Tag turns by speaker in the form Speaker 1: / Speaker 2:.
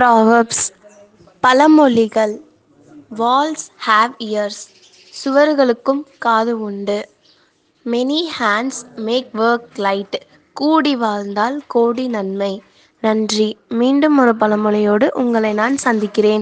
Speaker 1: Proverbs பழமொழிகள். Waals have years சுவர்களுக்கும் காது உண்டு. Many hands make work light கூடி வாழ்ந்தால் கோடி நன்மை. நன்றி. மீண்டும் ஒரு பழமொழியோடு உங்களை நான் சந்திக்கிறேன்.